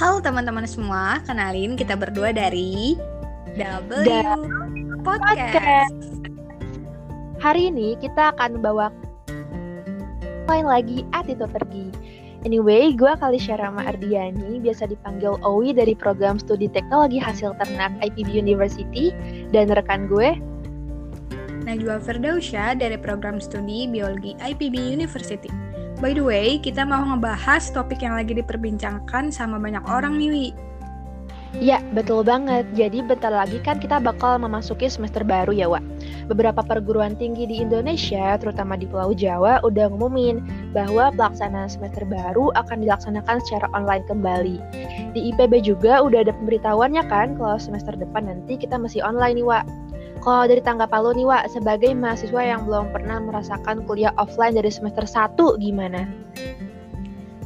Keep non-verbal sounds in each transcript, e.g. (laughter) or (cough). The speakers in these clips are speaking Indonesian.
Halo teman-teman semua, kenalin kita berdua dari W Da- Podcast. Hari ini kita akan bawa lain lagi attitude pergi. Anyway, gue Kalisha Rama Ardiani, biasa dipanggil Owi dari program studi teknologi hasil ternak IPB University, dan rekan gue, Najwa Firdausya dari program studi biologi IPB University. By the way, kita mau ngebahas topik yang lagi diperbincangkan sama banyak orang nih, Wi. Ya, betul banget. Jadi bentar lagi kan kita bakal memasuki semester baru ya, Wak. Beberapa perguruan tinggi di Indonesia, terutama di Pulau Jawa, udah ngumumin bahwa pelaksanaan semester baru akan dilaksanakan secara online kembali. Di IPB juga udah ada pemberitahuannya kan kalau semester depan nanti kita masih online nih, Wak. Kalau dari tanggapan lo nih, Wak, sebagai mahasiswa yang belum pernah merasakan kuliah offline dari semester 1, gimana?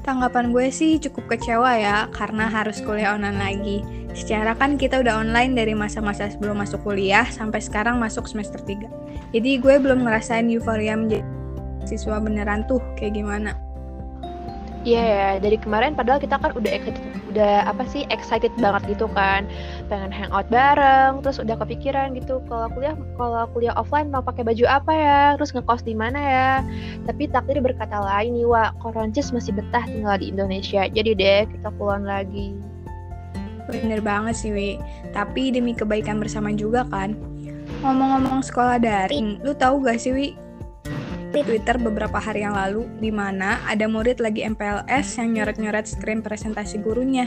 Tanggapan gue sih cukup kecewa ya, karena harus kuliah online lagi. Secara kan kita udah online dari masa-masa sebelum masuk kuliah sampai sekarang masuk semester 3. Jadi gue belum ngerasain euforia menjadi siswa beneran tuh kayak gimana. Iya ya, dari kemarin padahal kita kan udah excited, udah apa sih excited banget gitu kan, pengen hangout bareng, terus udah kepikiran gitu kalau kuliah kalau kuliah offline mau pakai baju apa ya, terus ngekos di mana ya. Tapi takdir berkata lain nih, Wak, Koroncis masih betah tinggal di Indonesia, jadi deh kita pulang lagi. Bener banget sih, Wi. Tapi demi kebaikan bersama juga kan. Ngomong-ngomong sekolah daring, lu tahu gak sih, Wi? Di Twitter beberapa hari yang lalu, di mana ada murid lagi MPLS yang nyoret-nyoret screen presentasi gurunya.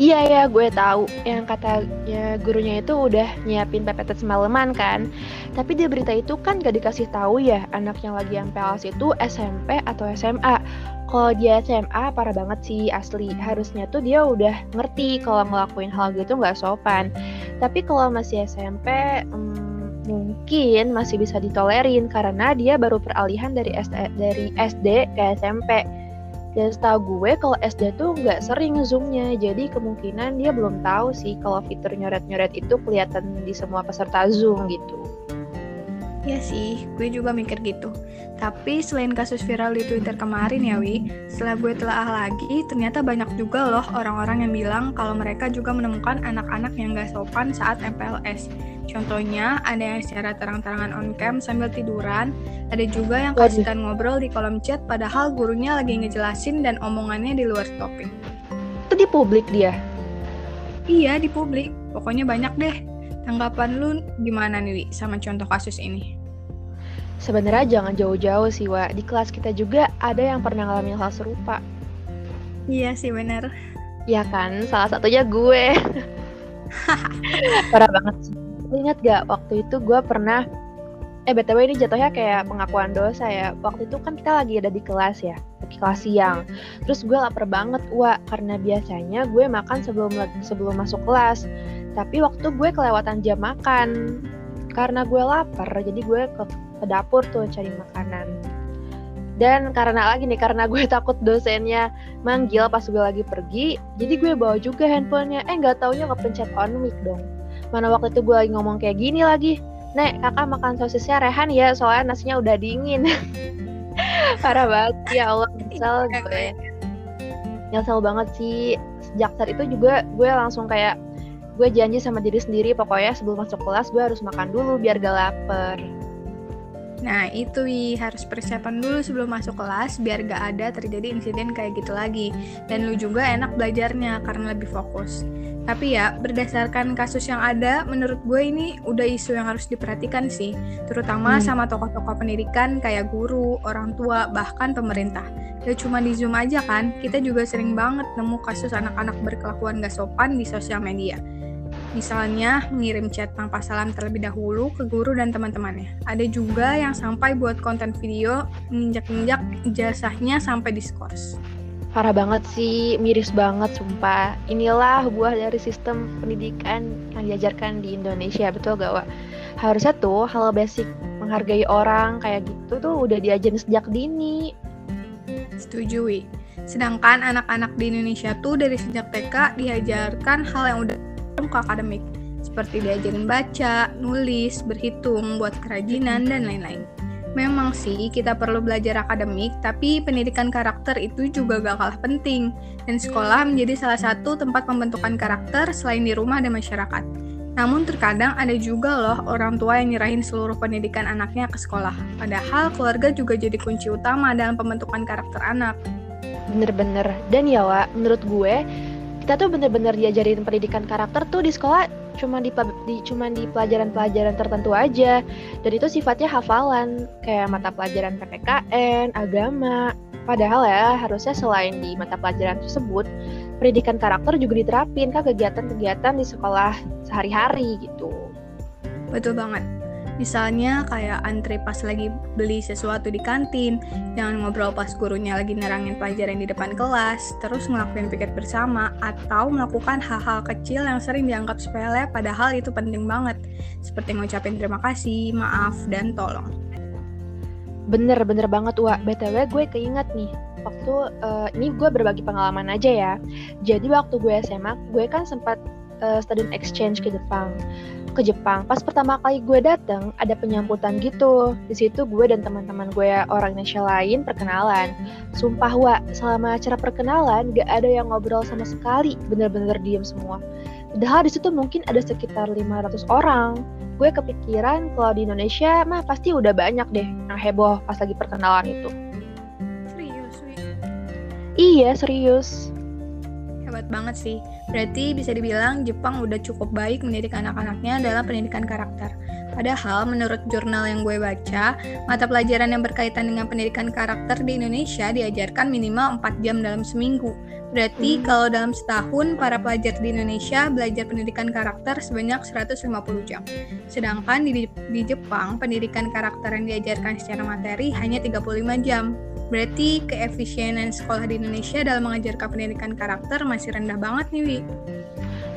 Iya ya, gue tahu. Yang katanya gurunya itu udah nyiapin PPT semalaman kan. Tapi di berita itu kan gak dikasih tahu ya anak yang lagi MPLS itu SMP atau SMA. Kalau dia SMA parah banget sih asli. Harusnya tuh dia udah ngerti kalau ngelakuin hal gitu nggak sopan. Tapi kalau masih SMP hmm, mungkin masih bisa ditolerin karena dia baru peralihan dari SD, dari SD ke SMP. Dan setahu gue kalau SD tuh nggak sering zoomnya, jadi kemungkinan dia belum tahu sih kalau fitur nyoret-nyoret itu kelihatan di semua peserta zoom gitu. Ya sih, gue juga mikir gitu. Tapi selain kasus viral di Twitter kemarin ya, Wi, setelah gue telaah lagi, ternyata banyak juga loh orang-orang yang bilang kalau mereka juga menemukan anak-anak yang gak sopan saat MPLS. Contohnya, ada yang secara terang-terangan on cam sambil tiduran, ada juga yang kasihkan ngobrol di kolom chat padahal gurunya lagi ngejelasin dan omongannya di luar topik. Itu di publik dia. Iya, di publik. Pokoknya banyak deh. Tanggapan lu gimana nih, Wi, sama contoh kasus ini? Sebenarnya jangan jauh-jauh sih, Wak. Di kelas kita juga ada yang pernah ngalamin hal serupa. Iya sih, bener. Ya kan, salah satunya gue. (laughs) Parah banget sih. Ingat gak waktu itu gue pernah Eh BTW ini jatuhnya kayak pengakuan dosa ya Waktu itu kan kita lagi ada di kelas ya Di kelas siang Terus gue lapar banget Wak Karena biasanya gue makan sebelum sebelum masuk kelas Tapi waktu gue kelewatan jam makan Karena gue lapar Jadi gue ke, ke dapur tuh cari makanan dan karena lagi nih, karena gue (laughs) takut dosennya manggil pas gue lagi pergi, jadi gue bawa juga handphonenya. Eh nggak taunya kepencet on mic dong. Mana waktu itu gue lagi ngomong kayak gini lagi. Nek, kakak makan sosisnya rehan ya, soalnya nasinya udah dingin. (laughs) Parah banget, ya Allah, nyesel gue. Nyesel banget sih. Sejak saat itu juga gue langsung kayak, gue janji sama diri sendiri, pokoknya sebelum masuk kelas gue harus makan dulu biar gak lapar. Nah, itu Wi, harus persiapan dulu sebelum masuk kelas biar gak ada terjadi insiden kayak gitu lagi. Dan lu juga enak belajarnya karena lebih fokus. Tapi ya, berdasarkan kasus yang ada, menurut gue ini udah isu yang harus diperhatikan sih. Terutama Hmm. sama tokoh-tokoh pendidikan kayak guru, orang tua, bahkan pemerintah. Gak cuma di Zoom aja kan, kita juga sering banget nemu kasus anak-anak berkelakuan gak sopan di sosial media. Misalnya, mengirim chat tanpa salam terlebih dahulu ke guru dan teman-temannya. Ada juga yang sampai buat konten video menginjak-injak ijazahnya sampai diskors. Parah banget sih, miris banget sumpah. Inilah buah dari sistem pendidikan yang diajarkan di Indonesia, betul gak Wak? Harusnya tuh hal basic menghargai orang kayak gitu tuh udah diajarin sejak dini. Setuju. Sedangkan anak-anak di Indonesia tuh dari sejak TK diajarkan hal yang udah ke akademik, seperti diajarin baca, nulis, berhitung, buat kerajinan, dan lain-lain. Memang sih kita perlu belajar akademik, tapi pendidikan karakter itu juga gak kalah penting. Dan sekolah menjadi salah satu tempat pembentukan karakter selain di rumah dan masyarakat. Namun terkadang ada juga loh orang tua yang nyerahin seluruh pendidikan anaknya ke sekolah. Padahal keluarga juga jadi kunci utama dalam pembentukan karakter anak. Bener-bener. Dan ya Wak, menurut gue, kita tuh bener-bener diajarin pendidikan karakter tuh di sekolah cuma di, di cuma di pelajaran-pelajaran tertentu aja dan itu sifatnya hafalan kayak mata pelajaran PPKN, agama. Padahal ya harusnya selain di mata pelajaran tersebut, pendidikan karakter juga diterapin ke kegiatan-kegiatan di sekolah sehari-hari gitu. Betul banget. Misalnya kayak antri pas lagi beli sesuatu di kantin, jangan ngobrol pas gurunya lagi nerangin pelajaran di depan kelas, terus ngelakuin piket bersama, atau melakukan hal-hal kecil yang sering dianggap sepele padahal itu penting banget, seperti ngucapin terima kasih, maaf, dan tolong. Bener, bener banget Wak. BTW gue keinget nih, waktu uh, ini gue berbagi pengalaman aja ya. Jadi waktu gue SMA, gue kan sempat uh, student exchange ke Jepang ke Jepang. Pas pertama kali gue dateng, ada penyambutan gitu. Di situ gue dan teman-teman gue orang Indonesia lain perkenalan. Sumpah wa, selama acara perkenalan gak ada yang ngobrol sama sekali, bener-bener diem semua. Padahal di situ mungkin ada sekitar 500 orang. Gue kepikiran kalau di Indonesia mah pasti udah banyak deh yang heboh pas lagi perkenalan itu. Serius? Iya, serius. Hebat banget sih. Berarti bisa dibilang Jepang udah cukup baik mendidik anak-anaknya dalam pendidikan karakter. Padahal menurut jurnal yang gue baca, mata pelajaran yang berkaitan dengan pendidikan karakter di Indonesia diajarkan minimal 4 jam dalam seminggu. Berarti hmm. kalau dalam setahun para pelajar di Indonesia belajar pendidikan karakter sebanyak 150 jam. Sedangkan di, di Jepang pendidikan karakter yang diajarkan secara materi hanya 35 jam. Berarti keefisienan sekolah di Indonesia dalam mengajarkan pendidikan karakter masih rendah banget nih, Wi.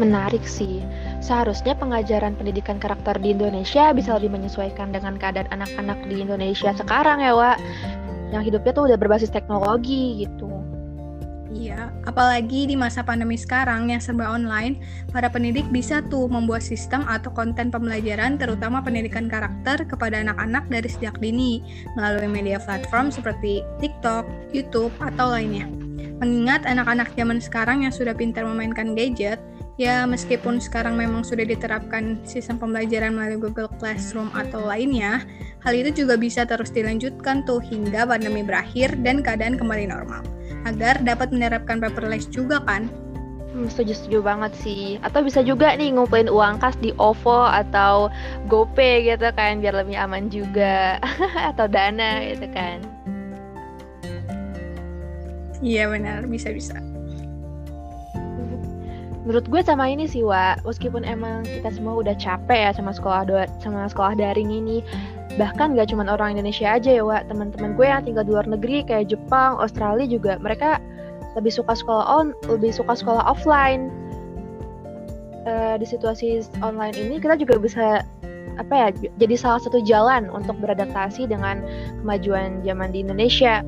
Menarik sih. Seharusnya pengajaran pendidikan karakter di Indonesia bisa lebih menyesuaikan dengan keadaan anak-anak di Indonesia sekarang ya, Wak. Yang hidupnya tuh udah berbasis teknologi gitu. Iya, apalagi di masa pandemi sekarang yang serba online, para pendidik bisa tuh membuat sistem atau konten pembelajaran terutama pendidikan karakter kepada anak-anak dari sejak dini melalui media platform seperti TikTok, YouTube, atau lainnya. Mengingat anak-anak zaman sekarang yang sudah pintar memainkan gadget, ya meskipun sekarang memang sudah diterapkan sistem pembelajaran melalui Google Classroom atau lainnya, hal itu juga bisa terus dilanjutkan tuh hingga pandemi berakhir dan keadaan kembali normal agar dapat menerapkan paperless juga kan? Hmm, setuju-setuju banget sih. Atau bisa juga nih ngumpulin uang kas di OVO atau GoPay gitu kan biar lebih aman juga. (laughs) atau Dana gitu kan. Iya benar, bisa-bisa. Menurut gue sama ini sih, Wa. Meskipun emang kita semua udah capek ya sama sekolah sama sekolah daring ini, bahkan gak cuma orang Indonesia aja ya Wak. Teman-teman gue yang tinggal di luar negeri kayak Jepang Australia juga mereka lebih suka sekolah on lebih suka sekolah offline. Uh, di situasi online ini kita juga bisa apa ya jadi salah satu jalan untuk beradaptasi dengan kemajuan zaman di Indonesia.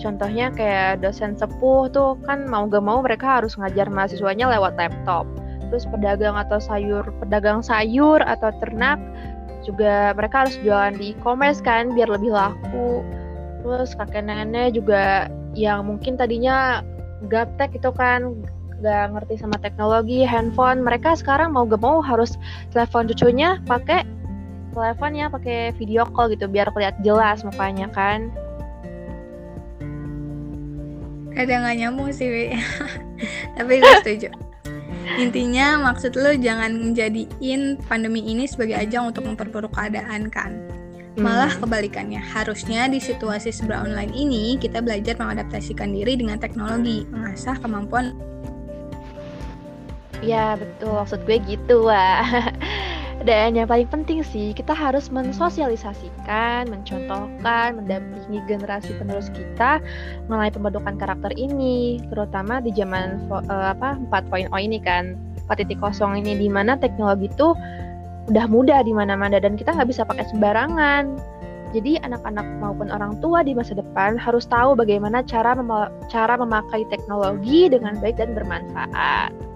Contohnya kayak dosen sepuh tuh kan mau gak mau mereka harus ngajar mahasiswanya lewat laptop. Terus pedagang atau sayur pedagang sayur atau ternak juga mereka harus jualan di e-commerce kan biar lebih laku. Terus kakek nenek juga yang mungkin tadinya gaptek itu kan gak ngerti sama teknologi handphone. Mereka sekarang mau gak mau harus telepon cucunya pakai teleponnya pakai video call gitu biar kelihatan jelas mukanya kan. Kadang gak nyambung sih (laughs) tapi gue setuju Intinya maksud lo jangan menjadiin pandemi ini sebagai ajang untuk memperburuk keadaan kan. Malah hmm. kebalikannya, harusnya di situasi serba online ini kita belajar mengadaptasikan diri dengan teknologi, mengasah kemampuan. Ya betul, maksud gue gitu wah. (laughs) Dan yang paling penting sih, kita harus mensosialisasikan, mencontohkan, mendampingi generasi penerus kita mengenai pembentukan karakter ini, terutama di zaman uh, apa 4.0 ini kan, 4.0 ini di mana teknologi itu udah mudah di mana-mana dan kita nggak bisa pakai sembarangan. Jadi anak-anak maupun orang tua di masa depan harus tahu bagaimana cara mem cara memakai teknologi dengan baik dan bermanfaat.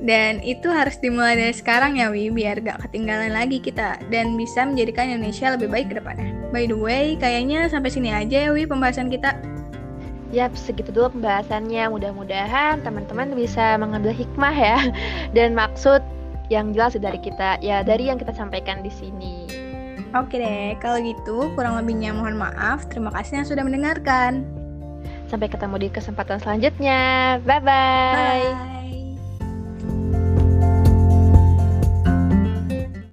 Dan itu harus dimulai dari sekarang ya Wi, biar gak ketinggalan lagi kita dan bisa menjadikan Indonesia lebih baik ke depannya. By the way, kayaknya sampai sini aja ya Wi pembahasan kita. Yap, segitu dulu pembahasannya. Mudah-mudahan teman-teman bisa mengambil hikmah ya (laughs) dan maksud yang jelas dari kita, ya dari yang kita sampaikan di sini. Oke deh, kalau gitu kurang lebihnya mohon maaf. Terima kasih yang sudah mendengarkan. Sampai ketemu di kesempatan selanjutnya. Bye-bye. Bye.